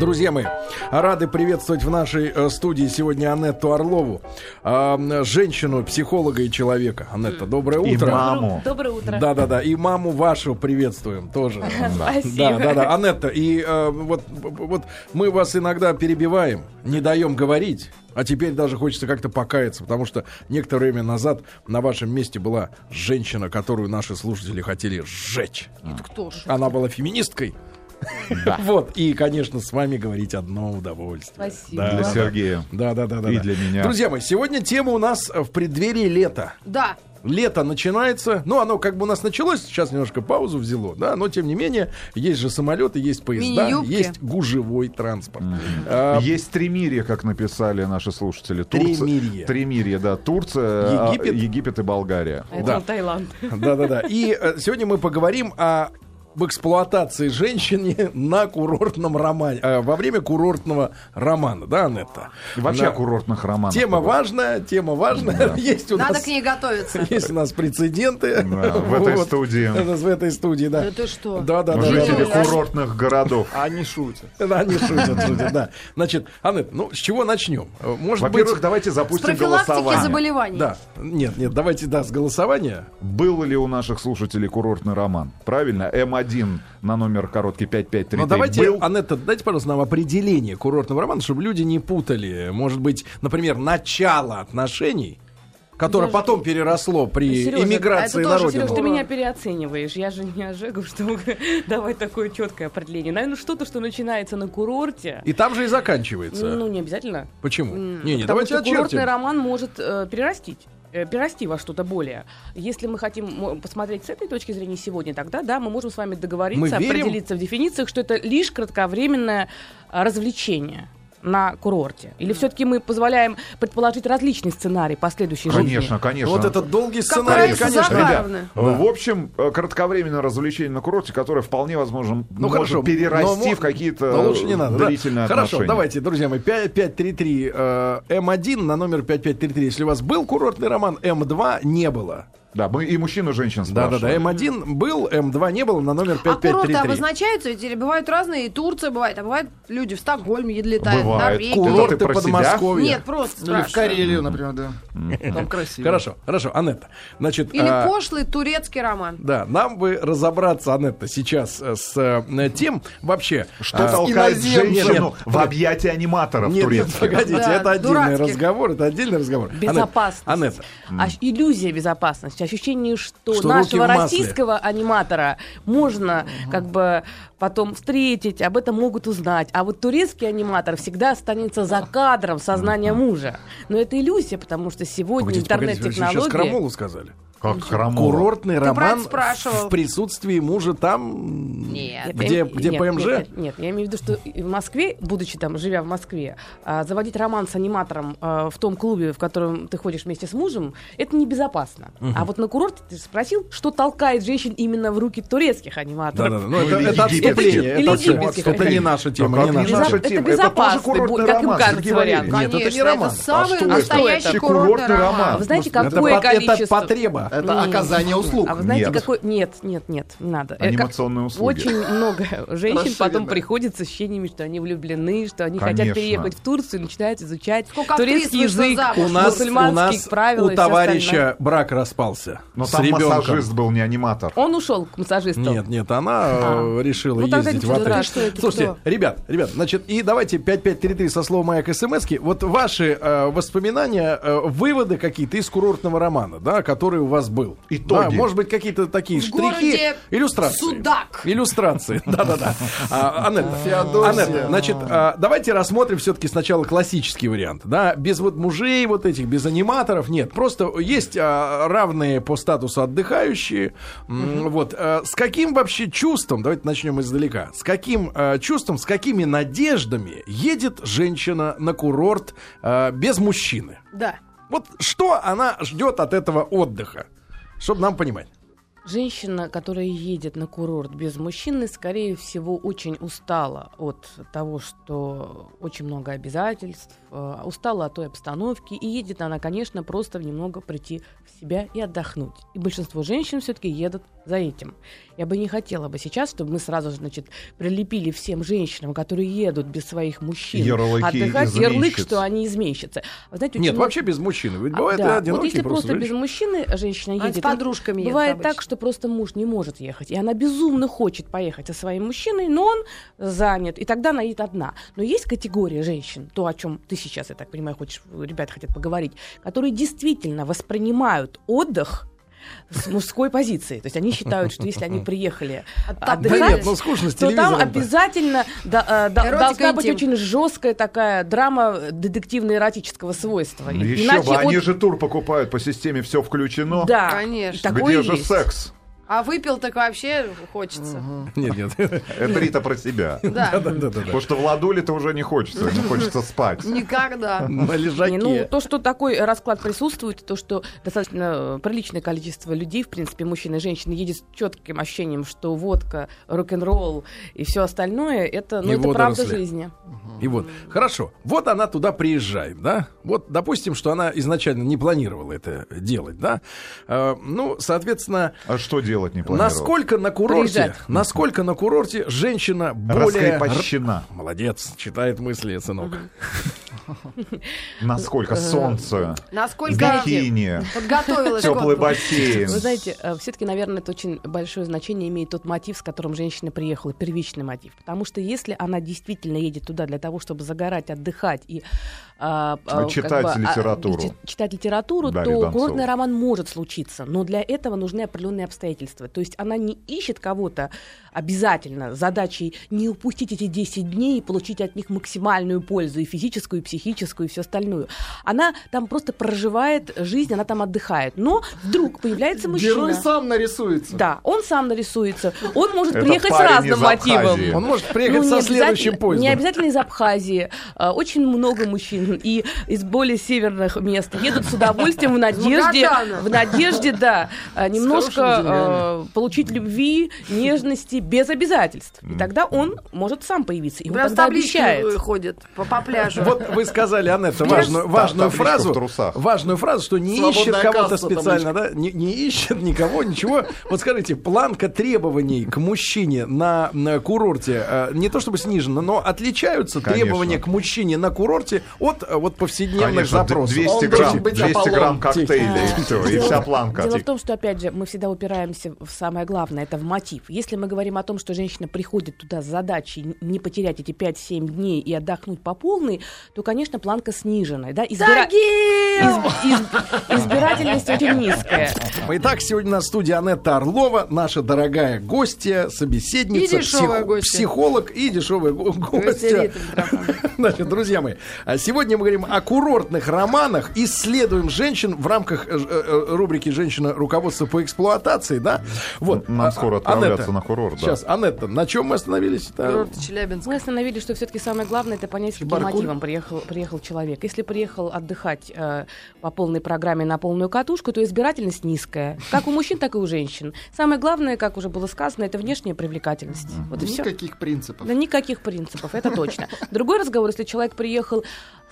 Друзья мои, рады приветствовать в нашей э, студии сегодня Анетту Орлову, женщину, психолога и человека. Анетта, доброе И утро. маму. Доброе утро. Да-да-да, и маму вашу приветствуем тоже. Спасибо. Да, да, да. Анетта, и э, вот, вот мы вас иногда перебиваем, не даем говорить. А теперь даже хочется как-то покаяться, потому что некоторое время назад на вашем месте была женщина, которую наши слушатели хотели сжечь. Кто ж? Она была феминисткой. Вот, и, конечно, с вами говорить одно удовольствие. Спасибо. Да, Для Сергея. Да, да, да, да. И да. для меня. Друзья мои, сегодня тема у нас в преддверии лета. Да. Лето начинается, ну, оно как бы у нас началось, сейчас немножко паузу взяло, да, но тем не менее, есть же самолеты, есть поезда, Мини-юбки. есть гужевой транспорт. А, Есть тремирье, как написали наши слушатели. Тремирье. Тремирье, да. Турция, а, Египет. Египет и Болгария. Это Да. Таиланд. Да-да-да. И э, сегодня мы поговорим о об эксплуатации женщины на курортном романе, э, во время курортного романа, да, Анетта? И вообще Да. о курортных романах. Тема поговорим. важная, тема важная. Есть у Надо нас к ней готовиться. есть у нас прецеденты. Да, в этой студии. Это В этой студии, да. Да ты что? Да, да, да. Жители да. курортных городов. Они шутят. Да, они шутят, шутят, да. Значит, Анет, ну с чего начнем? Может Во-первых, быть... давайте С запустим профилактики голосование. заболеваний. Да, нет, нет, давайте, да, с голосования. Был ли у наших слушателей курортный роман? Правильно? М1 на номер короткий 5533 Но Ну, давайте, был. Анетта, дайте, пожалуйста, нам определение курортного романа, чтобы люди не путали. Может быть, например, начало отношений, которое Даже- потом переросло при Серёжа, иммиграции а это на родину. Сереж, ты меня переоцениваешь. Я же не Ожегов, чтобы давать такое четкое определение. Наверное, что-то, что начинается на курорте. И там же и заканчивается. Ну, не обязательно. Почему? Не, не, потому давайте что курортный роман может э, перерастить перерасти во что-то более. Если мы хотим мо- посмотреть с этой точки зрения сегодня, тогда да, мы можем с вами договориться, Мы верим? определиться в дефинициях, что это лишь кратковременное а, развлечение на курорте. Или все-таки мы позволяем предположить различный сценарий последующей жизни? Конечно, конечно. Вот этот долгий сценарий, Раиса конечно. Ребят, в общем, э, кратковременное развлечение на курорте, которое вполне возможно Ну может хорошо, перерасти но- в какие-то но лучше не надо. да. длительные Хорошо, отношения. давайте, друзья мои, 5533 э, М1 на номер 5533. Если у вас был курортный роман, М2 не было. Да, мы и мужчин, и женщин Да-да-да, спрашивали. М1 был, М2 не было на номер А курорты 5533. обозначаются, ведь бывают разные, и Турция бывает, а бывают люди в Стокгольме летают, Бывает. Норвегии. Курорт. Курорты Ты про себя? Подмосковья. Нет, просто Или в. Карелию, например, да. Там красиво. Хорошо, хорошо, Анетта. Значит, Или а, пошлый турецкий роман. да, нам бы разобраться, Анетта, сейчас э, с э, тем вообще... Что а, толкает женщину Нет, нет, в объятия аниматоров Нет, нет, турецких? погодите, Да, это отдельный дурацких. разговор, это отдельный разговор. Безопасность. Анетта, А иллюзия безопасности, ощущение, что, Что нашего российского аниматора можно как бы потом встретить, об этом могут узнать. А вот турецкий аниматор всегда останется за кадром сознания мужа. Но это иллюзия, потому что сегодня вы сейчас интернет-технологии... Крамолу сказали. Как хромого. Курортный про роман это спрашивал. в присутствии мужа там... Нет. Где, я- где нет, ПМЖ? Нет, нет, нет, я имею в виду, что в Москве, будучи там, живя в Москве, а, заводить роман с аниматором а, в том клубе, в котором ты ходишь вместе с мужем, это небезопасно. А вот на курорте ты спросил, что толкает женщин именно в руки турецких аниматоров. Да-да-да, ну, Ну, это, или это отступление. Или Это, египетских. это не наша тема, не наша наша Это безопасный, Это тоже как роман, кажется, вариант. Нет, это не роман. самый А это? настоящий Это курортный роман. роман. Вы знаете, Это, какое по- это количество... потреба. Это Нет. оказание услуг. А вы знаете, Нет. какой... Нет, нет, нет, не надо. Э, как- Анимационные услуги. Очень много женщин потом приходят с ощущениями, что они влюблены, что они Конечно. хотят переехать в Турцию и начинают изучать Сколько турецкий язык. У нас, у нас правила у товарища остальное. брак распался Но с там ребенком. массажист был не аниматор. Он ушел к массажисту. Нет, нет, она э, решила Ну, ездить в отель. Слушайте, кто? ребят, ребят, значит, и давайте 5533 со словом маяк смс Вот ваши э, воспоминания, э, выводы какие-то из курортного романа, да, который у вас был. Итоги. Да, может быть, какие-то такие В штрихи, городе иллюстрации. Судак. Иллюстрации, да-да-да. А, Анетта, Феодосия. Значит, а, давайте рассмотрим все-таки сначала классический вариант, да, без вот мужей вот этих, без аниматоров, нет, просто есть а, равные по статусу отдыхающие, вот, с каким вообще чувством, давайте начнем издалека, с каким чувством, с какими надеждами едет женщина на курорт без мужчины? Да. Вот что она ждет от этого отдыха, чтобы нам понимать? Женщина, которая едет на курорт без мужчины, скорее всего, очень устала от того, что очень много обязательств, э, устала от той обстановки, и едет она, конечно, просто немного прийти в себя и отдохнуть. И большинство женщин все-таки едут за этим. Я бы не хотела бы сейчас, чтобы мы сразу же, значит, прилепили всем женщинам, которые едут без своих мужчин, Ярлыки отдыхать, ярлык, что они изменщицы. Вы знаете, Нет, много- вообще без мужчины. Ведь а, бывает да. одинокие Вот если просто без женщины. мужчины женщина Она с едет, подружками едет бывает обычно. так, что просто муж не может ехать, и она безумно хочет поехать со своим мужчиной, но он занят, и тогда она едет одна. Но есть категория женщин, то, о чем ты сейчас, я так понимаю, хочешь, ребята хотят поговорить, которые действительно воспринимают отдых с мужской позиции. То есть они считают, что если они приехали. Да отдыхать, нет, ну то там обязательно да, э, да- должна быть очень жесткая такая драма детективно-эротического свойства. Ну, Еще Иначе бы, они же тур покупают по системе все включено. Да, Конечно. Где же есть. секс? А выпил так вообще хочется. Нет, нет. Это Рита про себя. Да. Да-да-да. Потому что в ладуле-то уже не хочется, не хочется спать. Никогда. На Не, ну, лежаке. то, что такой расклад присутствует, то, что достаточно э, приличное количество людей, в принципе, мужчин и женщин, едет с четким ощущением, что водка, рок-н-ролл и все остальное, это, ну, это правда жизни. И вот, хорошо, вот она туда приезжает, да? Вот, допустим, что она изначально не планировала это делать, да? Э, ну, соответственно, А что делать не планировал? насколько на курорте, Приезжать. насколько на курорте женщина более... Раскрепощена. Молодец, читает мысли, сынок. Насколько солнце, Насколько бикини, подготовилась теплый бассейн. Вы знаете, все-таки, наверное, это очень большое значение имеет тот мотив, с которым женщина приехала, первичный мотив. Потому что если она действительно едет туда для того, чтобы загорать, отдыхать и а, а, как Читать бы, а, литературу. чи- читать литературу, Дарья то Донцова. курортный роман может случиться, но для этого нужны определенные обстоятельства. То есть она не ищет кого-то обязательно задачей не упустить эти 10 дней и получить от них максимальную пользу и физическую, и психическую, и все остальное. Она там просто проживает жизнь, она там отдыхает. Но вдруг появляется мужчина. Герой сам нарисуется. Да, он сам нарисуется. Он может Это приехать с разным мотивом. Он может приехать Ну, со следующим поездом. Не обязательно из Абхазии. А, Очень много мужчин и из более северных мест едут с удовольствием в надежде, в надежде, да, а, немножко а, получить любви, нежности без обязательств. И тогда он может сам появиться. Прям с тогда обещает. ходит по, по пляжу. Вот вы сказали, Анетта, важную, важную фразу. Важную фразу, что не Свободная ищет кого-то специально, да? Не, не ищет никого, ничего. Вот скажите, планка требований к мужчине на, на курорте э, не то чтобы снижена, но отличаются Конечно. требования к мужчине на курорте от э, вот повседневных Конечно, запросов. 200 Он грамм, должен быть 200 Аполлон. грамм коктейля, и все, и вся планка. Дело в том, что, опять же, мы всегда упираемся в самое главное, это в мотив. Если мы говорим о том, что женщина приходит туда с задачей не потерять эти 5-7 дней и отдохнуть по полной, то, конечно, планка сниженная. Да? Избира- из- из- Избирательность очень низкая. Итак, сегодня на студии Анетта Орлова, наша дорогая гостья, собеседница, И дешевая гостья. психолог и дешевая го- гостья. Значит, друзья мои, а сегодня мы говорим о курортных романах, исследуем женщин в рамках э, э, рубрики «Женщина. Руководство по эксплуатации», да? Вот. Нам А- скоро а- отправляться Анетта, на курорт. Сейчас, Анетта, на чем мы остановились? Курорт Челябинск. Мы остановились, что все-таки самое главное это понять, с каким мотивом приехал, приехал человек. Если приехал отдыхать э, по полной программе на полную катушку, то избирательность низкая. Как у мужчин, так и у женщин. Самое главное, как уже было сказано, это внешняя привлекательность. Вот и все. Никаких принципов. Да никаких принципов, это точно. Другой разговор, если человек приехал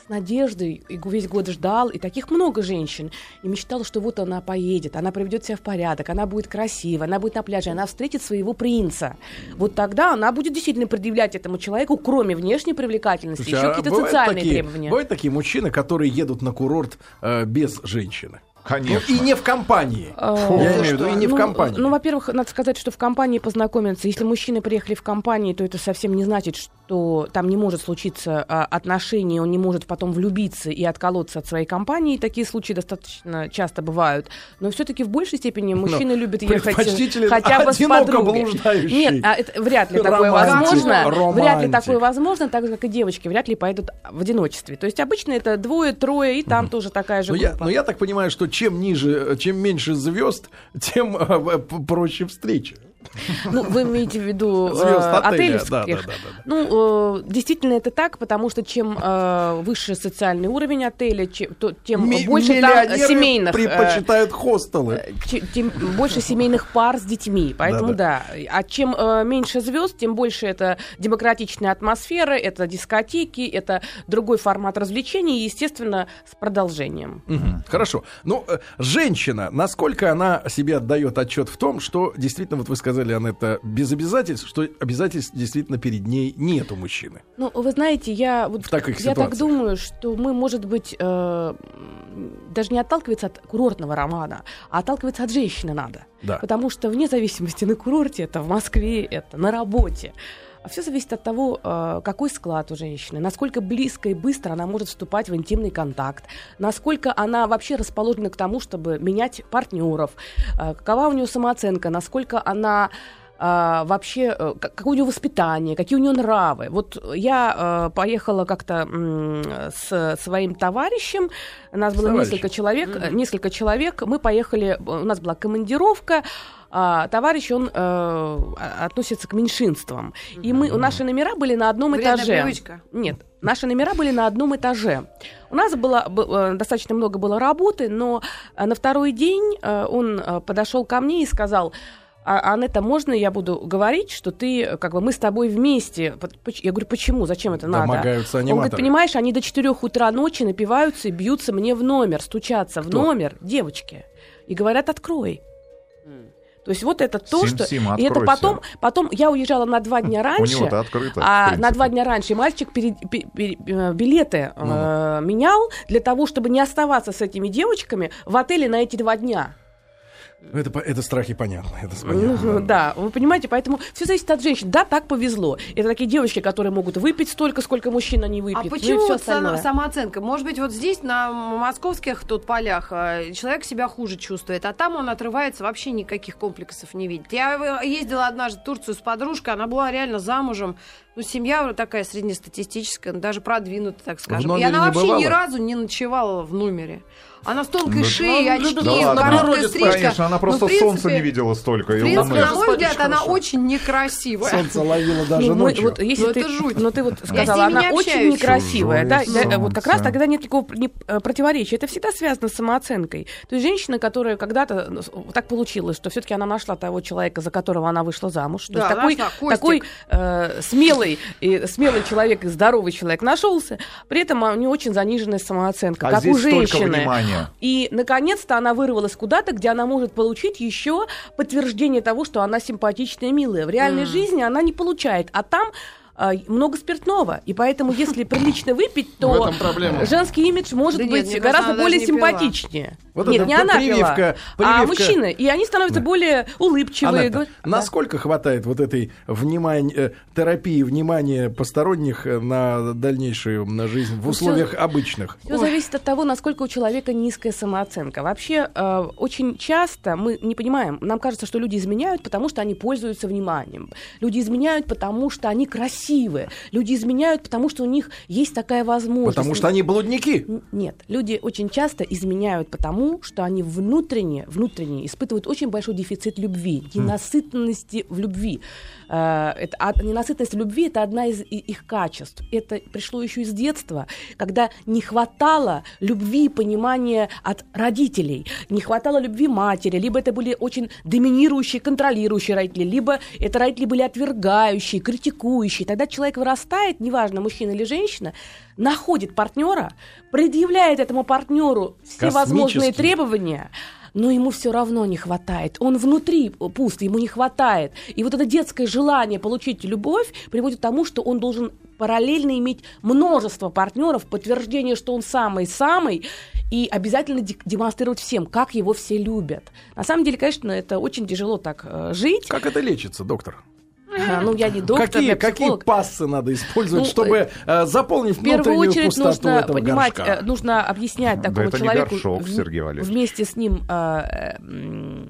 с надеждой и весь год ждал, и таких много женщин, и мечтал, что вот она поедет, она приведет себя в порядок, она будет красива, она будет на пляже, она встретит своего принца. Вот тогда она будет действительно предъявлять этому человеку, кроме внешней привлекательности, Слушай, еще а какие-то бывают социальные такие- требования. Бывают такие мужчины, которые едут на курорт э, без женщины. Конечно. Ну, и не в компании. А, Я имею в виду, и не в ну, компании. Ну, во-первых, надо сказать, что в компании познакомиться. Если мужчины приехали в компании, то это совсем не значит, что там не может случиться а, отношения, он не может потом влюбиться и отколоться от своей компании. Такие случаи достаточно часто бывают. Но все-таки в большей степени мужчины любят ехать э, хотя бы с подругой. Нет, а это вряд ли такое Романтик. возможно. Вряд ли Романтик. такое возможно, так же, как и девочки, вряд ли пойдут в одиночестве. То есть обычно это двое, трое, и там тоже такая же Но я, группа. но я так понимаю, что чем ниже, чем меньше звезд, тем э, проще встреча. Ну, вы имеете в виду э, да. Ну, э, действительно это так, потому что чем э, выше социальный уровень отеля, тем больше там семейных... предпочитают хостелы. тем больше семейных пар с детьми. Поэтому да. А чем меньше звезд, тем больше это демократичная атмосфера, это дискотеки, это другой формат развлечений, естественно, с продолжением. Хорошо. Ну, женщина, насколько она себе отдает отчет в том, что действительно, вот вы сказали, она это без обязательств, что обязательств действительно перед ней нет у мужчины. Ну, вы знаете, я вот В таких я так думаю, что мы, может быть, э, даже не отталкиваться от курортного романа, а отталкиваться от женщины надо. Да. Потому что вне зависимости на курорте, это в Москве, это на работе. Все зависит от того, э, какой склад у женщины, насколько близко и быстро она может вступать в интимный контакт, насколько она вообще расположена к тому, чтобы менять партнеров, э, какова у нее самооценка, насколько она а, вообще, э, как- какое у нее воспитание, какие у нее нравы. Вот я поехала как-то м, с своим товарищем, нас было несколько человек, несколько человек, мы поехали, у нас была командировка, а товарищ, он э, а- относится к меньшинствам. И мы, наши номера были на одном Вредная этаже. привычка. Нет, наши номера были на одном этаже. У нас было э, достаточно много было работы, но э, на второй день э, он подошел ко мне и сказал. А, Анетта, можно я буду говорить, что ты, как бы, мы с тобой вместе? Я говорю, почему? Зачем это надо? Домогаются Он говорит, аниматоры. понимаешь, они до 4 утра ночи напиваются и бьются мне в номер, стучатся в Кто? номер девочки. И говорят, открой. То есть вот это то, Сим, что... Сим, и это потом, потом я уезжала на два дня раньше. открыто. А на два дня раньше мальчик пере- пе- пе- э, билеты э, менял для того, чтобы не оставаться с этими девочками в отеле на эти два дня. Это, это страхи понятно. Это Ну, понятно. да, вы понимаете, поэтому все зависит от женщин. Да, так повезло. Это такие девочки, которые могут выпить столько, сколько мужчина не выпьет. А ну почему всё вот остальное. самооценка? Может быть, вот здесь, на московских тут полях, э, человек себя хуже чувствует, а там он отрывается, вообще никаких комплексов не видит. Я э, ездила однажды в Турцию с подружкой, она была реально замужем. Ну, семья вот такая среднестатистическая, ну, даже продвинутая, так скажем. И номере она вообще ни бывала? разу не ночевала в номере. Она с тонкой Ну, шеей, ну, очки, да ладно. короткая стрижка. Конечно, она Ну, просто в принципе- солнца не видела столько. В и принципе, на мой взгляд, очень она хорошо. очень некрасивая. Солнце ловило даже Ну, ночью. вот если Ну, ты, это жуть. ну ты вот сказала, она не очень некрасивая, да, да, вот как раз тогда нет никакого не- э, противоречия. Это всегда связано с самооценкой. То есть женщина, которая когда-то ну, так получилось, что все-таки она нашла того человека, за которого она вышла замуж. То Да, есть такой, нашла, такой э, смелый и смелый человек и здоровый человек нашелся. При этом у нее очень заниженная самооценка, А как здесь у женщины. И, наконец-то, она вырвалась куда-то, где она может получить еще подтверждение того, что она симпатичная и милая. В реальной жизни она не получает. А там много спиртного. И поэтому, если прилично выпить, то женский имидж может Да нет, быть кажется, гораздо она более симпатичнее. Вот нет, это не она прививка- пила, а прививка- мужчины. И они становятся более улыбчивые. Анетта, да. насколько хватает вот этой внимания, э, терапии внимания посторонних на дальнейшую на жизнь в Ну, условиях обычных? Все зависит от того, насколько у человека низкая самооценка. Вообще, э, очень часто мы не понимаем, нам кажется, что люди изменяют, потому что они пользуются вниманием. Люди изменяют, потому что они красивы. Люди изменяют, потому что у них есть такая возможность. Потому что они блудники. Нет, люди очень часто изменяют потому, что они внутренне, внутренне испытывают очень большой дефицит любви, ненасытности в любви. Э, это, а ненасытность в любви – это одна из их качеств. Это пришло еще из детства, когда не хватало любви и понимания от родителей, не хватало любви матери, либо это были очень доминирующие, контролирующие родители, либо это родители были отвергающие, критикующие. Тогда человек вырастает, неважно, мужчина или женщина, находит партнера, предъявляет этому партнеру все возможные требования, но ему все равно не хватает. Он внутри пуст, ему не хватает. И вот это детское желание получить любовь приводит к тому, что он должен параллельно иметь множество партнеров, подтверждение, что он самый-самый, и обязательно де- демонстрировать всем, как его все любят. На самом деле, конечно, это очень тяжело так э, жить. Как это лечится, доктор? Ну, я не доктор, какие, я какие пассы надо использовать, Ну, чтобы э, заполнить В первую очередь нужно этого понимать, горшка? э, нужно объяснять Да такому не человеку горшок, в- вместе с ним э, э,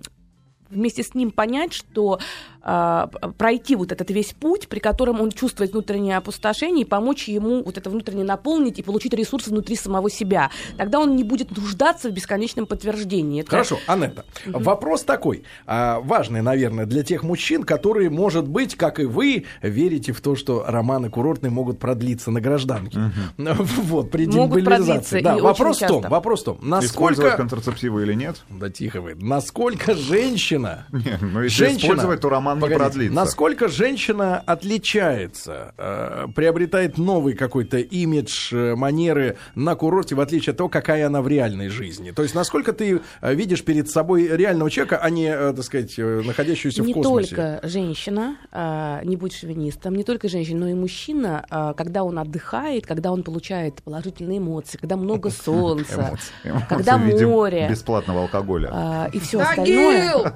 вместе с ним понять, что пройти вот этот весь путь, при котором он чувствует внутреннее опустошение, и помочь ему вот это внутренне наполнить и получить ресурсы внутри самого себя. Тогда он не будет нуждаться в бесконечном подтверждении. Это- Хорошо, Анетта, вопрос такой, а, важный, наверное, для тех мужчин, которые, может быть, как и вы, верите в то, что романы курортные могут продлиться на гражданке. Вот, при Могут демобилизации. продлиться, Да, вопрос в том, вопрос в том, Использовать насколько... контрацептивы или нет? Да тихо вы. Насколько женщина... Не, ну если использовать, то роман не Погодите, продлится. Насколько женщина отличается, э, приобретает новый какой-то имидж, э, манеры на курорте, в отличие от того, какая она в реальной жизни? То есть насколько ты э, видишь перед собой реального человека, а не, э, так сказать, э, находящуюся не в космосе? только женщина, а, не будь шовинистом, не только женщина, но и мужчина, а, когда он отдыхает, когда он получает положительные эмоции, когда много солнца, когда море. Бесплатного алкоголя. а, и все остальное,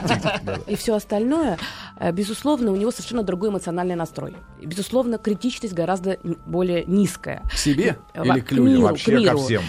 и все остальное, э, безусловно, у него совершенно другой эмоциональный настрой. Безусловно, критичность гораздо более низкая. К себе или к людям? миру, Вообще к миру. ко всем.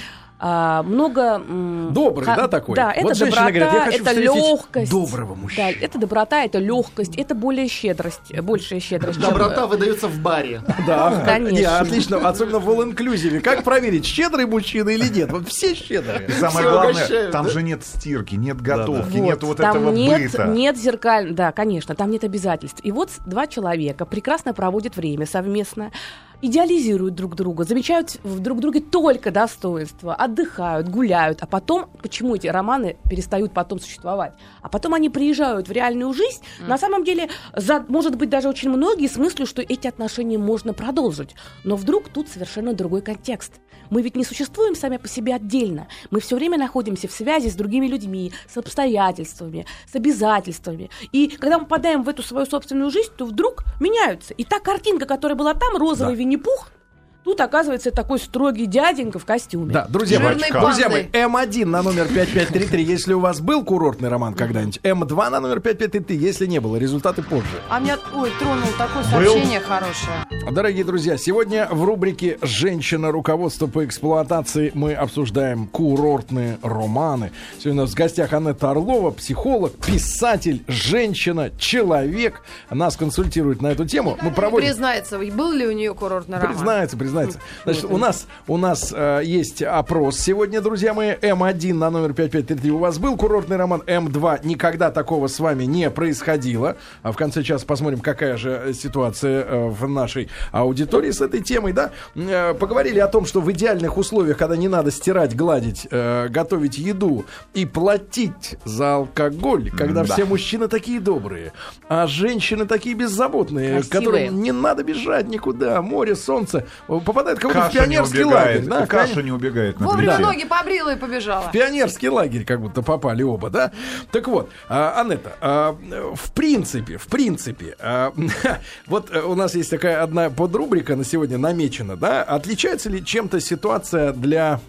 А, много... м, Добрый, ха- да, такой? Да, это Вот доброта, говорят, я хочу это легкость. доброго мужчину. Да, это доброта, это легкость, это более щедрость, большая щедрость. Доброта выдается в баре. Да, Конечно. Не, отлично, особенно в all-inclusive. Как проверить, щедрый мужчина или нет? Вот все щедрые. Самое главное, там же нет стирки, нет готовки, нет вот этого нет, быта. нет зеркаль, да, конечно, там нет обязательств. И вот два человека прекрасно проводят время совместно, идеализируют друг друга, замечают в друг друге только достоинства, отдыхают, гуляют, а потом, почему эти романы перестают потом существовать? А потом они приезжают в реальную жизнь, на самом деле, за, может быть, даже очень многие с мыслью, что эти отношения можно продолжить. Но вдруг тут совершенно другой контекст. Мы ведь не существуем сами по себе отдельно. Мы все время находимся в связи с другими людьми, с обстоятельствами, с обязательствами. И когда мы попадаем в эту свою собственную жизнь, то вдруг меняются. И та картинка, которая была там, розовый Да. Винни-Пух, тут оказывается такой строгий дяденька в костюме. Да, друзья мои, друзья мои, пандой. М1 на номер 5533, если у вас был курортный роман когда-нибудь, М2 на номер 5533, если не было, результаты позже. А меня, ой, тронул такое сообщение хорошее. Дорогие друзья, сегодня в рубрике «Женщина. Руководство по эксплуатации» мы обсуждаем курортные романы. Сегодня у нас в гостях Анетта Орлова, психолог, писатель, женщина, человек. Нас консультирует на эту тему. Мы проводим... Признается, был ли у нее курортный роман? Признается, признается. Значит, у нас, у нас э, есть опрос сегодня, друзья мои. М1 на номер 5533. У вас был курортный роман М2. Никогда такого с вами не происходило. А в конце часа посмотрим, какая же ситуация э, в нашей аудитории с этой темой, да? Э, поговорили о том, что в идеальных условиях, когда не надо стирать, гладить, э, готовить еду и платить за алкоголь, когда Да. все мужчины такие добрые, а женщины такие беззаботные, Красивые. которым не надо бежать никуда, море, солнце, попадает как будто в пионерский убегает, лагерь. Да, каша не убегает на Вовремя плите. ноги побрила и побежала. в пионерский лагерь как будто попали оба, да? Так вот, а, Анетта, а, в принципе, в принципе, а, вот э, у нас есть такая одна подрубрика на сегодня намечена, да? Отличается ли чем-то ситуация для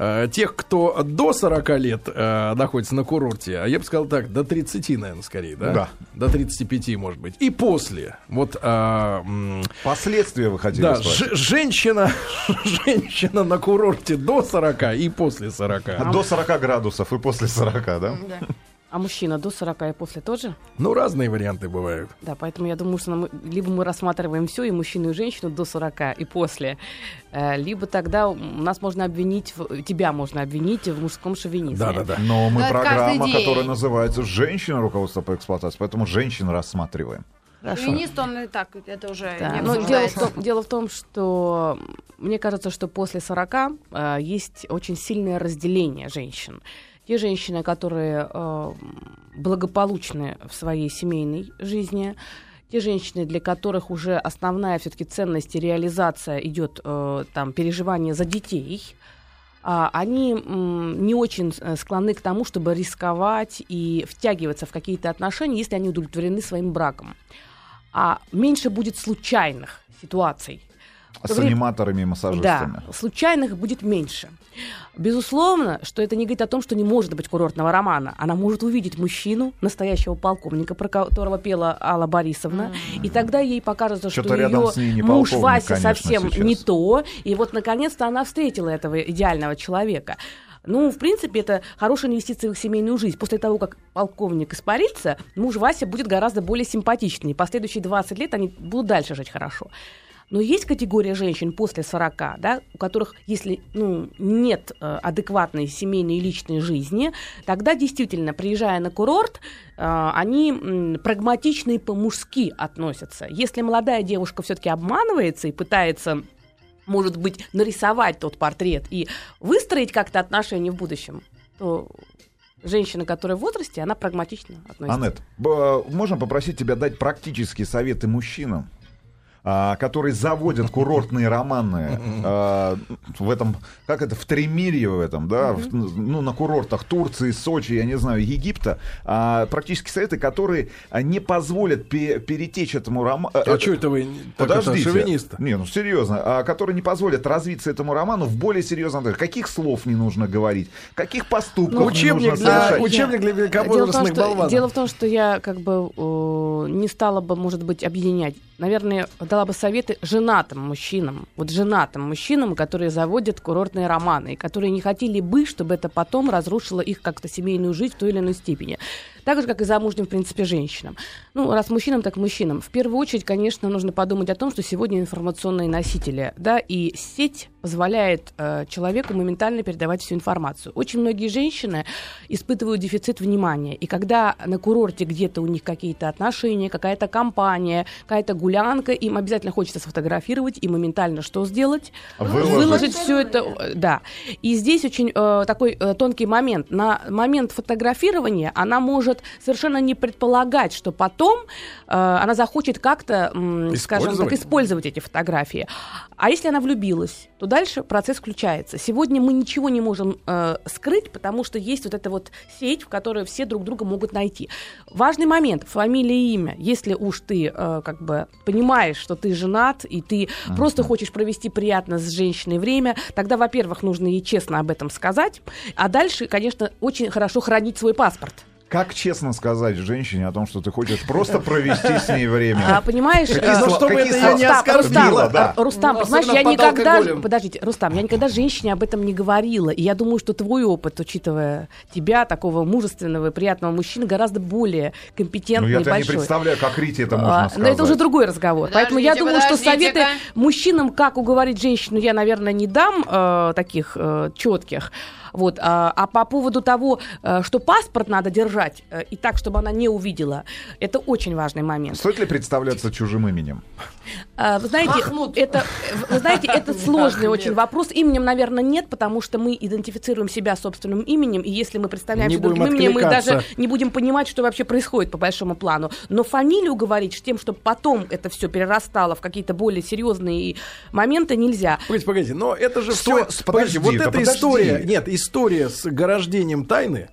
а, а, тех, кто до 40 лет а, находится на курорте? А я бы сказал так, до 30, наверное, скорее, да? Да. До 35, может быть. И после. Вот а, м, Последствия вы хотели да, ж- женщина, женщина на курорте до 40 и после 40. До 40 градусов и после 40, да? А мужчина до 40 и после тоже? Ну, разные варианты бывают. Да, поэтому я думаю, что нам- либо мы рассматриваем все, и мужчину, и женщину до 40 и после, э, либо тогда у нас можно обвинить, в- тебя можно обвинить в мужском шовинизме. Да-да-да. Но мы Да, это программа, которая называется «Женщина. Руководство по эксплуатации», поэтому женщин рассматриваем. Хорошо. Феминист, он и так, это уже Да, не но дело, в обсуждается. том, дело в том, что мне кажется, что после 40 э, есть очень сильное разделение женщин. Те женщины, которые э, благополучны в своей семейной жизни, те женщины, для которых уже основная все-таки ценность и реализация идет э, там переживание за детей, а, они м, не очень э, склонны к тому, чтобы рисковать и втягиваться в какие-то отношения, если они удовлетворены своим браком. А меньше будет случайных ситуаций. А С аниматорами и массажистами. Да, случайных будет меньше. Безусловно, что это не говорит о том, что не может быть курортного романа. Она может увидеть мужчину, настоящего полковника, про которого пела Алла Борисовна, и тогда ей покажется, что рядом ее муж Вася конечно, совсем сейчас. не то, и вот наконец-то она встретила этого идеального человека. Ну, в принципе, это хорошая инвестиция в их семейную жизнь. После того, как полковник испарится, муж Вася будет гораздо более симпатичный. Последующие 20 лет они будут дальше жить хорошо. Но есть категория женщин после 40, да, у которых, если ну, нет э, адекватной семейной и личной жизни, тогда действительно, приезжая на курорт, э, они м, прагматично и по-мужски относятся. Если молодая девушка все-таки обманывается и пытается может быть, нарисовать тот портрет и выстроить как-то отношения в будущем, то женщина, которая в возрасте, она прагматично относится. Аннет, можно попросить тебя дать практические советы мужчинам, а, которые заводят курортные романы а, в этом, как это, в Тремирье в этом, да, в- ну, на курортах Турции, Сочи, я не знаю, Египта, а, практические советы, которые не позволят пе- перетечь этому роману. А что это вы так это, Подождите. шовинист? Не, ну серьезно, а, которые не позволят развиться этому роману в более серьезном... Каких слов не нужно говорить, каких поступков Ну, не Учебник нужно для, совершать. учебник для Дело в, том, великовозрастных что, болванов. дело в том, что я как бы э, не стала бы, может быть, объединять. Наверное, дала бы советы женатым мужчинам. Вот женатым мужчинам, которые заводят курортные романы, и которые не хотели бы, чтобы это потом разрушило их как-то семейную жизнь в той или иной степени. Так же, как и замужним, в принципе, женщинам. Ну, раз мужчинам, так мужчинам. В первую очередь, конечно, нужно подумать о том, что сегодня информационные носители, да, и сеть позволяет э, человеку моментально передавать всю информацию. Очень многие женщины испытывают дефицит внимания. И когда на курорте где-то у них какие-то отношения, какая-то компания, какая-то гулянка, им обязательно хочется сфотографировать и моментально что сделать? Выложить. Выложить все это, э, да. И здесь очень э, такой э, тонкий момент. На момент фотографирования она может совершенно не предполагать, что потом э, она захочет как-то, м, скажем так, Использовать. эти фотографии. А если она влюбилась, то дальше процесс включается. Сегодня мы ничего не можем э, скрыть, потому что есть вот эта вот сеть, в которой все друг друга могут найти. Важный момент: фамилия и имя. Если уж ты э, как бы понимаешь, что ты женат и ты просто хочешь провести приятно с женщиной время, тогда, во-первых, нужно ей честно об этом сказать, а дальше, конечно, очень хорошо хранить свой паспорт. Как честно сказать женщине о том, что ты хочешь просто провести с ней время? А, понимаешь, Какие э, слова- чтобы какие это слова- не Рустам, оскорбило, Рустам, да. э, Рустам, Ну, понимаешь, я никогда, алкоголем. подождите, Рустам, я никогда женщине об этом не говорила, и я думаю, что твой опыт, учитывая тебя, такого мужественного и приятного мужчины, гораздо более Ну, компетентный я и тебя не большой. представляю, как Рите это можно А, сказать. Но это уже другой разговор. Поэтому я Подождите, думаю, что советы мужчинам, как уговорить женщину, я, наверное, не дам э, таких э, четких. Вот. А, а по поводу того, э, что паспорт надо держать э, и так, чтобы она не увидела, это очень важный момент. Стоит ли представляться чужим именем? А, Вы знаете, Махмуд. это, вы знаете, это сложный Ахмед. очень вопрос. Именем, наверное, нет, потому что мы идентифицируем себя собственным именем, и если мы представляемся Не другим именем, мы даже не будем понимать, что вообще происходит по большому плану. Но фамилию говорить с тем, чтобы потом это все перерастало в какие-то более серьезные моменты, нельзя. Погодите, погодите, но это же все... подожди, вот да эта подожди. история... Нет, история с ограждением тайны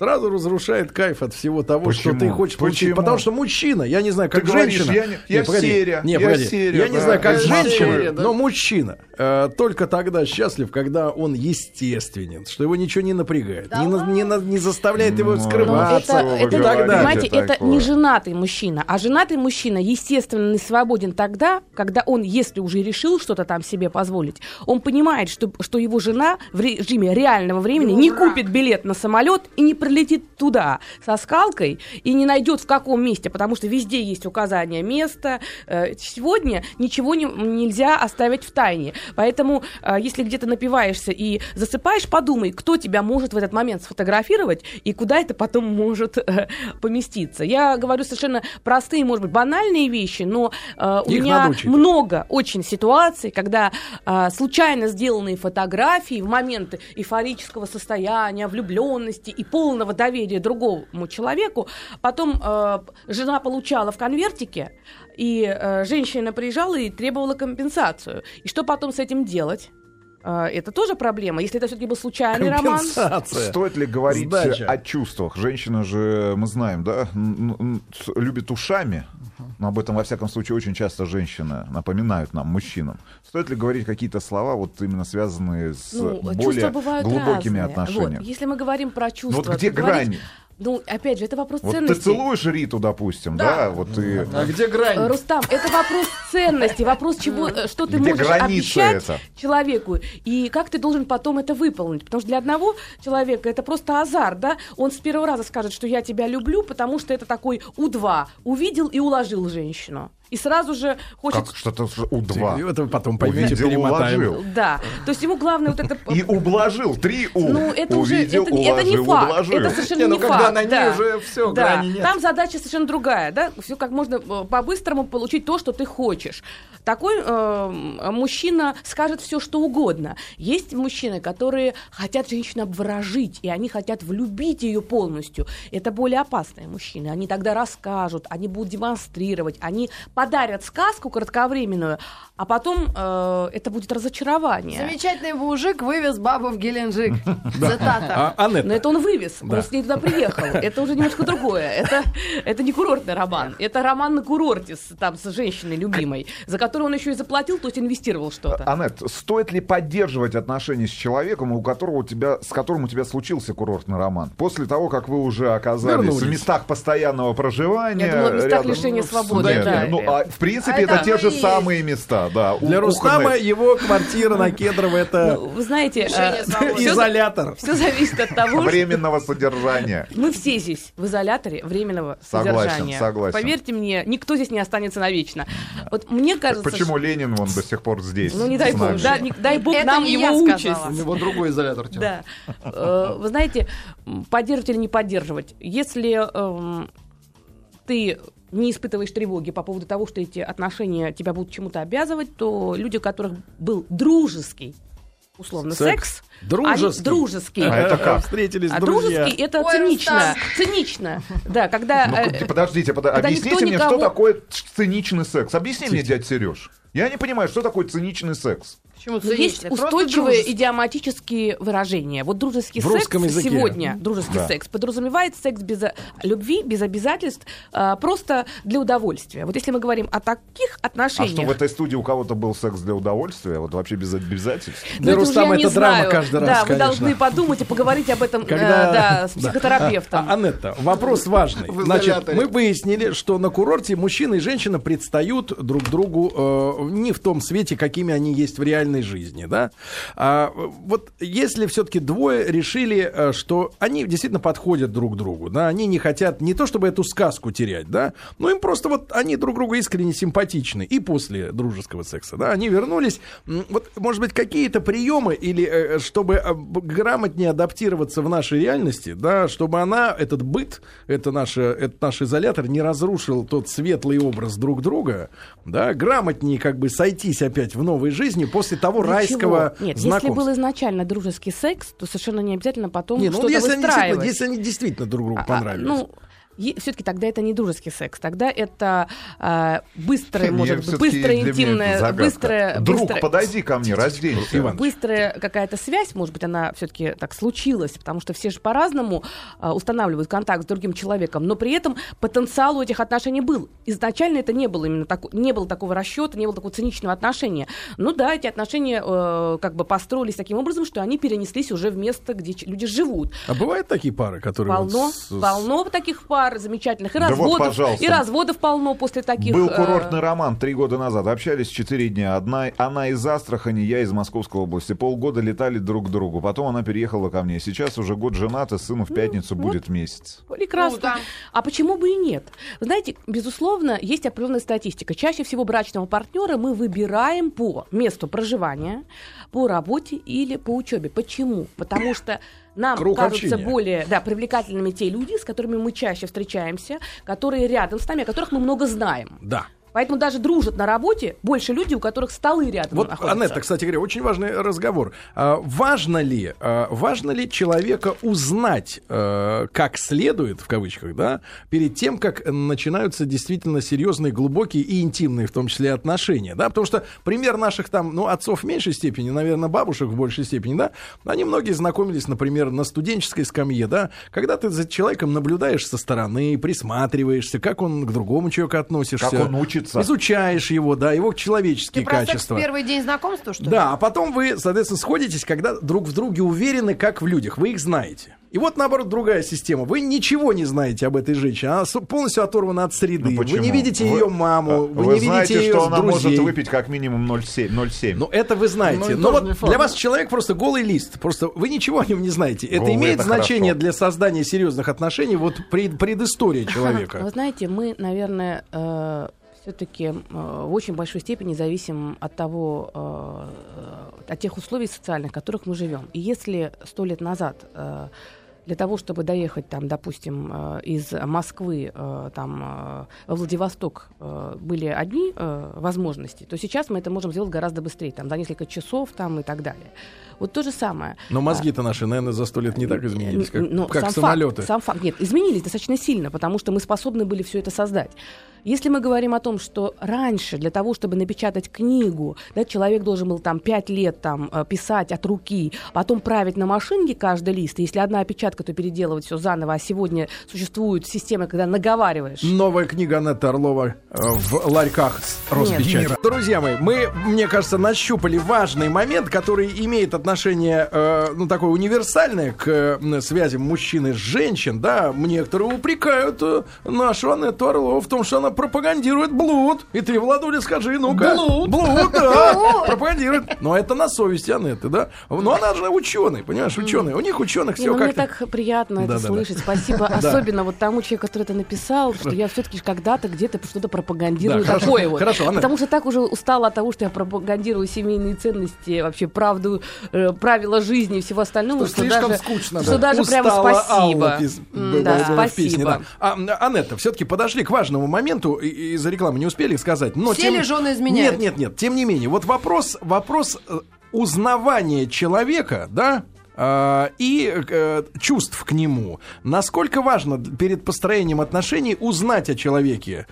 сразу разрушает кайф от всего того, что Почему? ты хочешь получить. Почему? Потому что мужчина, я не знаю, как Ты говоришь, женщина... я не- я погоди, серия, не, я погоди, серия, я не да, знаю, как я женщина, серия, да. но мужчина э, только тогда счастлив, когда он естественен, что его ничего не напрягает, не, на- не, на- не заставляет его Ну, скрываться. это, это, понимаете, это такое? не женатый мужчина, а женатый мужчина, естественно, не свободен тогда, когда он, если уже решил что-то там себе позволить, он понимает, что, что его жена в режиме реального времени не купит билет на самолет и не прилетит туда со скалкой и не найдет в каком месте, потому что везде есть указание места. Э, Сегодня ничего не- нельзя оставить в тайне. Поэтому, э, если где-то напиваешься и засыпаешь, подумай, кто тебя может в этот момент сфотографировать и куда это потом может э, поместиться. Я говорю совершенно простые, может быть, банальные вещи, но э, у Их меня много очень ситуаций, когда э, случайно сделанные фотографии в моменты эйфорического состояния, влюбленности и полного доверия другому человеку, потом э, жена получала в конвертике, и э, женщина приезжала и требовала компенсацию. И что потом с этим делать? Э, это тоже проблема. Если это все-таки был случайный роман. Стоит ли говорить Сдача. о чувствах? Женщина же, мы знаем, да, любит ушами. Но об этом, во всяком случае, очень часто женщины напоминают нам, мужчинам. Стоит ли говорить какие-то слова, вот именно связанные с Ну, более глубокими разные. отношениями? Вот, если мы говорим про Ну чувства, вот где говорить-? Ну, опять же, это вопрос Вот ты ценности. целуешь Риту, допустим, да, вот ты... А где грань? Рустам, это вопрос ценности, вопрос чего, э, что ты Где можешь обещать это? человеку и как ты должен потом это выполнить. Потому что для одного человека это просто азарт, да? Он с первого раза скажет, что я тебя люблю, потому что это такой У2. Увидел и уложил женщину. И сразу же хочет... Как что-то У2. Это вы потом поймете, Увидел, перемотаем. уложил. Да. То есть ему главное вот это... И ублажил. Три У. Ну, это уже Увидел, это, не- это не уложил, факт. ублажил. Это совершенно Не, ну, не когда факт. на ней да. уже всё, да. грани нет. Там задача совершенно другая, да, все как можно э, по-быстрому получить то, что ты хочешь. Такой э, мужчина скажет все, что угодно. Есть мужчины, которые хотят женщину обворожить, и они хотят влюбить ее полностью. Это более опасные мужчины. Они тогда расскажут, они будут демонстрировать, они подарят сказку кратковременную, а потом э, это будет разочарование. Замечательный мужик вывез бабу в Геленджик. Цитата. А, Но это он вывез, он с ней туда приехал. Это уже немножко другое. Это, это не курортный роман. Это роман на курорте с, там, с женщиной любимой, за которую он еще и заплатил, то есть инвестировал что-то. Анет, стоит ли поддерживать отношения с человеком, у которого у тебя, с которым у тебя случился курортный роман? После того, как вы уже оказались Вернулись. в местах постоянного проживания. Я думала, в местах рядом- лишения свободы, Нет, да. ну, а в принципе, А это это те же самые места, да. у- для Рустама его квартира на Кедрово это Ну, вы знаете, свободы. изолятор. все зависит от того, что временного содержания. мы все здесь в изоляторе временного Согласен, содержания. согласен. Поверьте мне, никто здесь не останется навечно. Вот мне кажется, Почему Ленин вон до сих пор здесь? ну не дай бог, да, не- дай бог Это нам не его участь. У него другой изолятор. Тём. Да. Э, Вы знаете, поддерживать или не поддерживать. Если эм, ты не испытываешь тревоги по поводу того, что эти отношения тебя будут чему-то обязывать, то люди, у которых был дружеский, условно, Секс. секс, Дружеский. они дружеский. А это как? Встретились А друзья. дружеский это Ой, цинично. Рустам. Цинично. Да, когда... Ну, э, подождите, подо- когда объясните мне, никого- что такое циничный секс. Объясни мне, дядь Сереж. Я не понимаю, что такое циничный секс. Почему Ну, есть устойчивые дружеский. идиоматические выражения. Вот дружеский В секс русском языке. сегодня, дружеский Да. секс, подразумевает секс без э, любви, без обязательств, а, просто для удовольствия. Вот если мы говорим о таких А отношениях... что в этой студии у кого-то был секс для удовольствия? Вот вообще без обязательств? ну, Для Рустама это драма знаю. каждый раз, Да, вы конечно. должны подумать и поговорить об этом э, Когда- да, с психотерапевтом. А, Анетта, вопрос важный. Значит, мы выяснили, что на курорте мужчина и женщина предстают друг другу э, не в том свете, какими они есть в реальной жизни, да? А, вот если все-таки двое решили, э, что они действительно подходят друг другу, да, они не хотят не то чтобы эту сказку терять, да, но им просто вот они друг другу искренне симпатичны и после дружеского секса, да, они вернулись. Вот, может быть, какие-то приемы или э, чтобы э, грамотнее адаптироваться в нашей реальности, да, чтобы она, этот быт, это, наше, это наш изолятор, не разрушил тот светлый образ друг друга, да, грамотнее как бы сойтись опять в новой жизни после того Для райского? Нет, знакомства. если был изначально дружеский секс, то совершенно не обязательно потом Не, ну что-то если они, действительно, выстраивать. если они действительно друг другу А, а, понравились. ну, все-таки тогда это не дружеский секс, тогда это а, быстрое, может быть, быстрое интимное, быстрое, Друг, быстрое- подойди ко мне, разденься. Иван. быстрая какая-то связь, может быть, она все-таки так случилась, потому что все же по-разному а, устанавливают контакт с другим человеком, но при этом потенциал у этих отношений был. Изначально это не было именно так, не было такого расчета, не было такого циничного отношения. Ну да, эти отношения э, как бы построились таким образом, что они перенеслись уже в место, где люди живут. А бывают такие пары, которые... вот Полно, с- с- полно таких пар замечательных. И Да вот, разводов, пожалуйста. и разводов полно после таких. Был э, курортный роман три года назад. Общались четыре дня. Одна, она из Астрахани, я из Московской области. Полгода летали друг к другу. Потом она переехала ко мне. Сейчас уже год женаты, сыну в пятницу будет месяц. Прекрасно. Круто. А почему бы и нет? Вы знаете, безусловно, есть определенная статистика. Чаще всего брачного партнера мы выбираем по месту проживания, по работе или по учебе. Почему? Потому что нам Круг кажутся общения. более да, привлекательными те люди, с которыми мы чаще встречаемся, которые рядом с нами, о которых мы много знаем. Да. Поэтому даже дружат на работе больше люди, у которых столы рядом Вот, находятся. Анетта, кстати говоря, очень важный разговор. А, важно ли, а, важно ли человека узнать э, как следует, в кавычках, да, перед тем, как начинаются действительно серьезные, глубокие и интимные, в том числе, отношения, да, потому что пример наших там, ну, отцов в меньшей степени, наверное, бабушек в большей степени, да, они многие знакомились, например, на студенческой скамье, да, когда ты за человеком наблюдаешь со стороны, присматриваешься, как он к другому человеку относишься. Как он учится учится. изучаешь его, да, его Ты человеческие секс в качества. первый день знакомства, что ли? Да, а потом вы, соответственно, сходитесь, когда друг в друге уверены, как в людях. Вы их знаете. И вот, наоборот, другая система. Вы ничего не знаете об этой женщине. Она полностью оторвана от среды. Ну, вы почему? не видите Вы- ее маму, а, вы, вы не знаете, видите ее что она друзей. может выпить как минимум 0,7. 0,7. Ну, это вы знаете. Ну, Но вот для вас человек просто голый лист. Просто вы ничего о нем не знаете. Это Голый имеет это значение хорошо. для создания серьезных отношений, вот пред- предыстория Вы человека. знаете, мы, наверное, все-таки в очень большой степени зависим от того, э, э, от тех условий социальных, в которых мы живем. И если сто лет назад э, для того, чтобы доехать, там, допустим, э, из Москвы э, там, э, во Владивосток э, были одни э, возможности, то сейчас мы это можем сделать гораздо быстрее, там, за несколько часов там, и так далее. Вот то же самое. Но мозги-то наши, наверное, за сто лет не так изменились, как, Ну, как сам самолеты. Факт, сам факт. Нет, изменились достаточно сильно, потому что мы способны были все это создать. Если мы говорим о том, что раньше для того, чтобы напечатать книгу, да, человек должен был там пять лет там э, писать от руки, потом править на машинке каждый лист, и если одна опечатка, то переделывать все заново, а сегодня существует система, когда наговариваешь. Новая книга Анетты Орлова э, в ларьках с Роспечати. Друзья мои, мы, мне кажется, нащупали важный момент, который имеет отношение, э, ну, такое универсальное к э, связям мужчины с женщин, да. Некоторые упрекают э, нашу Анетту Орлову в том, что она пропагандирует блуд. И ты, Владуля, скажи, ну-ка. Блуд? Блуд, да. Пропагандирует. Но это на совести Анетты, да. Но она же ученый, понимаешь, ученый. У них ученых все ну, мне как-то... так приятно это слышать. Спасибо. Особенно вот тому человеку, который это написал, что я все-таки когда-то где-то что-то пропагандирую такое вот. хорошо. Потому что так уже устала от того, что я пропагандирую семейные ценности, вообще правду, э, правила жизни и всего остального. Что слишком даже, скучно, Что да. даже прямо спасибо. Алла пис- Да, было в песне, спасибо. да. А, Анетта, все-таки подошли к важному моменту, из-за рекламы не успели сказать. Но Все тем- ли жены изменяют? Нет, нет, нет. Тем не менее, вот вопрос, вопрос э, узнавания человека, да, э, и э, чувств к нему. Насколько важно перед построением отношений узнать о человеке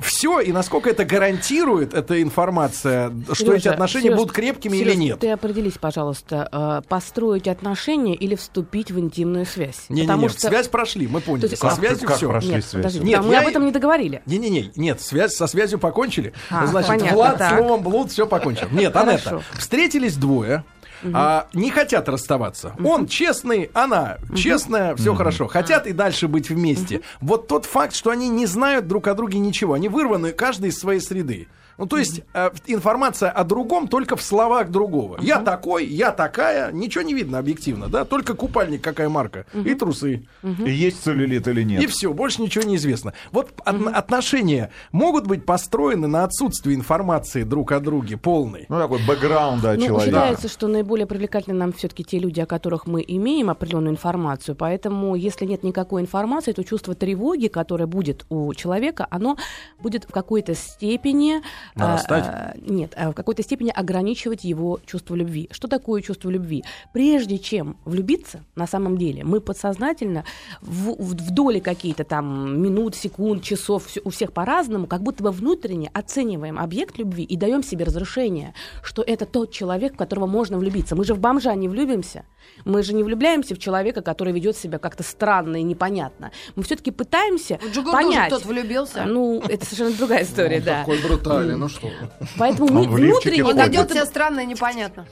все и насколько это гарантирует эта информация, что эти Серёжа, отношения Серёж, будут крепкими Серёж, или нет? Ты определись, пожалуйста, э, построить отношения или вступить в интимную связь. Не-не-не, Потому что... связь прошли, мы поняли. То есть- Со Как- связью как все. прошли? Нет, связь. подожди, Нет, мы я- об этом не договорили. Не-не-не, нет, связь со связью покончили. А, Значит, понятно, Влад так. словом блуд, все покончил. Нет. Анетта, встретились двое, а, не хотят расставаться. Он честный, она честная, все хорошо. Хотят и дальше быть вместе. Вот тот факт, что они не знают друг о друге ничего, они вырваны каждый из своей среды. Ну, то есть э, информация о другом только в словах другого. Я такой, я такая, ничего не видно объективно, да, только купальник, какая марка, и трусы. И есть целлюлит или нет? И все, больше ничего не известно. Вот от- отношения могут быть построены на отсутствии информации друг о друге полной. Ну, такой бэкграунд да, Ну, считается, что наиболее привлекательны нам все-таки те люди, о которых мы имеем определенную информацию. Поэтому, если нет никакой информации, то чувство тревоги, которое будет у человека, оно будет в какой-то степени... Нарастать? а, нет, а в какой-то степени ограничивать его чувство любви. Что такое чувство любви? Прежде чем влюбиться, на самом деле, мы подсознательно в, в- в доли какие-то там минут, секунд, часов, всё- у всех по-разному, как будто бы внутренне оцениваем объект любви и даем себе разрешение, что это тот человек, в которого можно влюбиться. Мы же в бомжа не влюбимся. Мы же не влюбляемся в человека, который ведет себя как-то странно и непонятно. Мы все-таки пытаемся уже понять. кто-то влюбился. Ну, это совершенно другая история, да. Такой брутальный, ну что. Поэтому мы внутренне, Он будто себя странно и непонятно.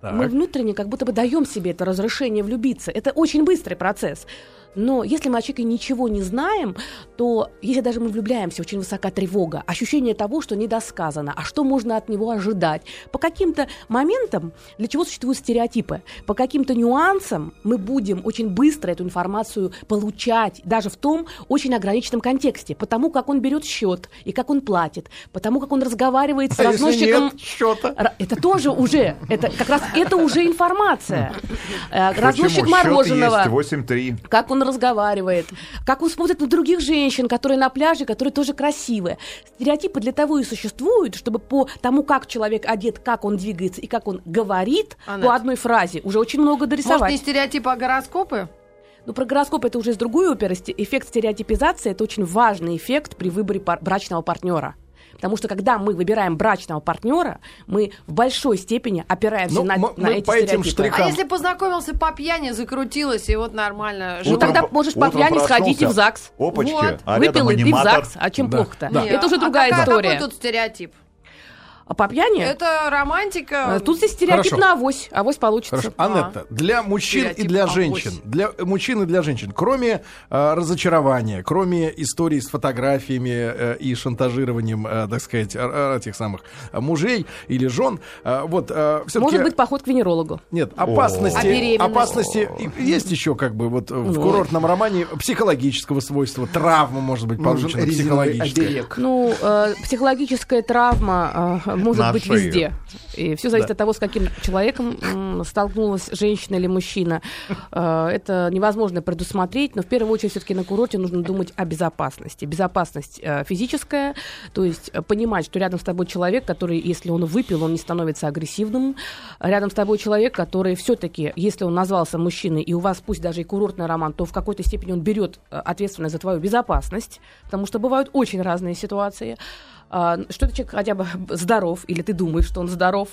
мы внутренне как будто бы даем себе это разрешение влюбиться. Это очень быстрый процесс. Но если мы о человеке ничего не знаем, то если даже мы влюбляемся, очень высока тревога, ощущение того, что недосказано, а что можно от него ожидать. По каким-то моментам, для чего существуют стереотипы, по каким-то нюансам мы будем очень быстро эту информацию получать, даже в том очень ограниченном контексте, потому как он берет счет и как он платит, потому как он разговаривает с А разносчиком. нет счета? Это тоже уже, это как раз это уже информация. Э, Разносчик мороженого. есть 8-3. Как он разговаривает, как он смотрит на других женщин, которые на пляже, которые тоже красивые. Стереотипы для того и существуют, чтобы по тому, как человек одет, как он двигается и как он говорит Анет. по одной фразе, уже очень много Может, дорисовать. не стереотипы, а гороскопы? Ну, про гороскоп это уже из другой оперы. Эффект стереотипизации – это очень важный эффект при выборе пар- брачного партнера. Потому что когда мы выбираем брачного партнера, мы в большой степени опираемся Ну, на, мы- на мы эти по этим стереотипы. штрихам- А если познакомился по пьяни, закрутилось, и вот нормально Ну тогда можешь по пьяни сходить и в ЗАГС. Опачки, Вот. а Выпил и ты в. ЗАГС. А чем Да, плохо-то? да. Это уже А другая какая- история. Какой тут стереотип? А по пьяни? Это романтика. Э, Тут здесь стереотип Хорошо. на авось. Авось получится. Хорошо. Анетта, для мужчин и Стереотип для авось. женщин, для мужчин и для женщин, кроме э, разочарования, кроме истории с фотографиями э, и шантажированием, э, так сказать, э, э, этих самых э, мужей или жен, э, вот все-таки... Может быть, поход к венерологу. Нет, А опасности, опасности и- есть еще как бы вот в Ну. курортном романе психологического свойства, травма может быть получена психологическая. Ну, э, психологическая травма э, может На быть шею. везде. И все зависит Да. от того, с каким человеком столкнулась женщина или мужчина. Э, это невозможно предусмотреть, но в первую очередь все-таки на курорте нужно думать о безопасности. Безопасность э, физическая, то есть э, понимать, что рядом с тобой человек, который, если он выпил, он не становится агрессивным. Рядом с тобой человек, который все-таки, если он назвался мужчиной, и у вас пусть даже и курортный роман, то в какой-то степени он берет ответственность за твою безопасность, потому что бывают очень разные ситуации. А, Что этот человек хотя бы здоров, или ты думаешь, что он здоров.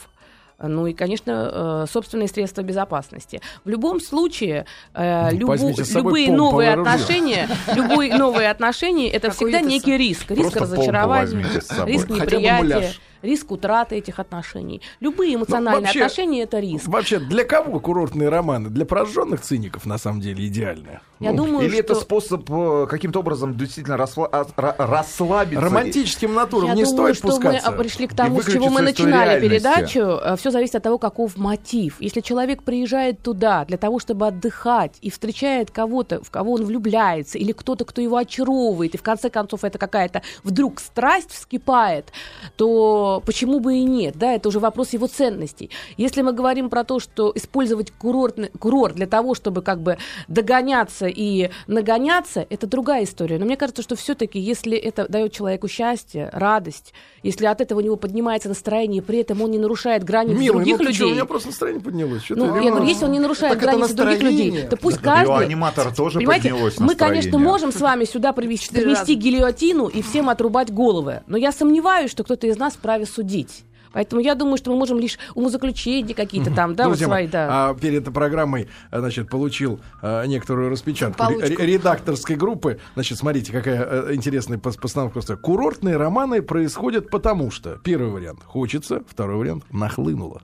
Ну и, конечно, э, собственные средства безопасности. В любом случае, э, Ну, собой любые новые отношения, любые новые отношения, это всегда некий риск. Риск разочарования, риск неприятия, риск утраты этих отношений. Любые эмоциональные Ну, вообще- отношения это риск. Вообще, для кого курортные романы? Для прожженных циников, на самом деле, идеальные. Я Ну, думаю, Или это что... способ э, каким-то образом действительно расла- а- ра- расслабиться? Романтическим натурам Я не думаю, стоит что пускаться. мы а, пришли к тому, с чего мы начинали реальности. передачу. Все зависит от того, каков мотив. Если человек приезжает туда для того, чтобы отдыхать и встречает кого-то, в кого он влюбляется, или кто-то, кто его очаровывает, и в конце концов это какая-то вдруг страсть вскипает, то почему бы и нет? Да, это уже вопрос его ценностей. Если мы говорим про то, что использовать курортный, курорт для того, чтобы как бы догоняться и нагоняться, это другая история. Но мне кажется, что все-таки, если это дает человеку счастье, радость, если от этого у него поднимается настроение, при этом он не нарушает границ Милый, других ну ты чё, у людей. меня просто настроение поднялось. Чё Ну, ну, ревнуешь? если он не нарушает Так границы других людей, то пусть у каждый... аниматора тоже Понимаете, поднялось мы, конечно, можем с вами сюда привести, раза. гильотину и всем отрубать головы. Но я сомневаюсь, что кто-то из нас вправе судить. Поэтому я думаю, что мы можем лишь умозаключения какие-то там, да, вот Друзья мои, свои, да. а перед этой программой, значит, получил а, некоторую распечатку Получку. редакторской группы. Значит, смотрите, какая э, интересная пос- постановка. просто. Курортные романы происходят потому что. Первый вариант — хочется, второй вариант — нахлынуло.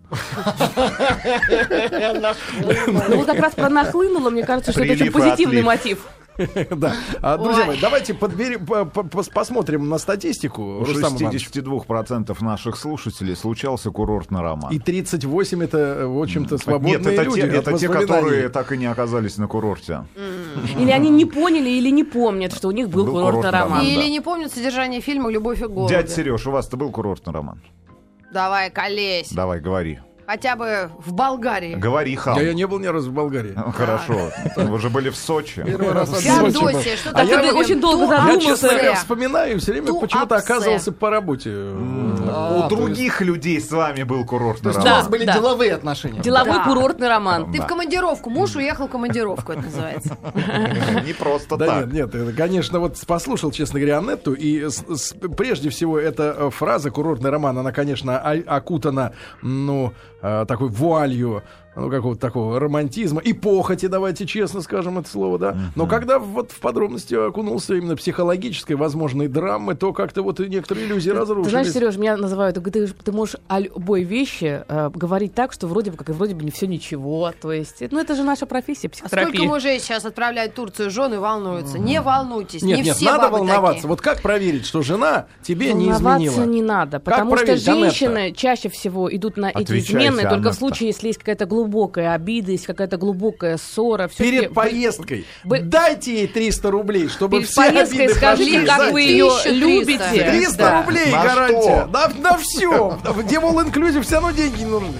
Ну, вот как раз про нахлынуло, мне кажется, что это очень позитивный мотив. Да. А, Друзья мои, давайте посмотрим на статистику. У Рустам Иванович. 62% наших слушателей случался курортный роман. И 38 это, в общем-то, Нет, свободные люди. те, от это те, которые так и не оказались на курорте. Или они не поняли, или не помнят, что у них был, курортный роман. Или не помнят содержание фильма «Любовь и голуби». Дядь Сереж, у вас-то был курортный роман? Давай, колесь. Давай, говори. Хотя бы в Болгарии. Говори, хам. Я, я не был ни разу в Болгарии. Ну, Хорошо. Вы же были в Сочи. Первый раз в Я Сочи был. Феодосия, что А такое? я очень долго Я, задумался. честно говоря, вспоминаю, все время почему-то оказывался по работе. А, У других людей с вами был То курортный есть у вас были деловые отношения. Деловой курортный роман. Ты в командировку. Муж уехал в командировку, это называется. роман. Не просто Да так. нет, нет, конечно, вот послушал, честно говоря, Аннетту, и прежде всего эта э, фраза «курортный роман», она, конечно, о- окутана, ну, э, такой вуалью, ну, какого-то такого романтизма и похоти, давайте честно скажем это слово, да. Но когда вот в подробности окунулся именно психологической, возможной драмы, то как-то вот и некоторые иллюзии Ты разрушились. знаешь, Сереж, меня называют, ты, ты можешь о любой вещи э, говорить так, что вроде бы как и вроде бы не все ничего. То есть, ну это же наша профессия, А сколько психотерапия. мужей сейчас отправляют в Турцию жены волнуются? Не волнуйтесь, Нет, не нет, все надо бабы волноваться. такие. Вот как проверить, что жена тебе не Волноваться изменила? не надо, Как потому что женщины чаще всего идут на эти Отвечайте, измены только в случае, если есть какая-то глубокая обида, есть какая-то глубокая ссора. Всё-таки Перед вы- поездкой вы- дайте ей 300 рублей, чтобы Перед все поездкой обиды скажите, прошли. как вы ее 1300. любите. 300 Да. рублей На гарантия. что? На, на все. Где all inclusive, все равно деньги не нужны.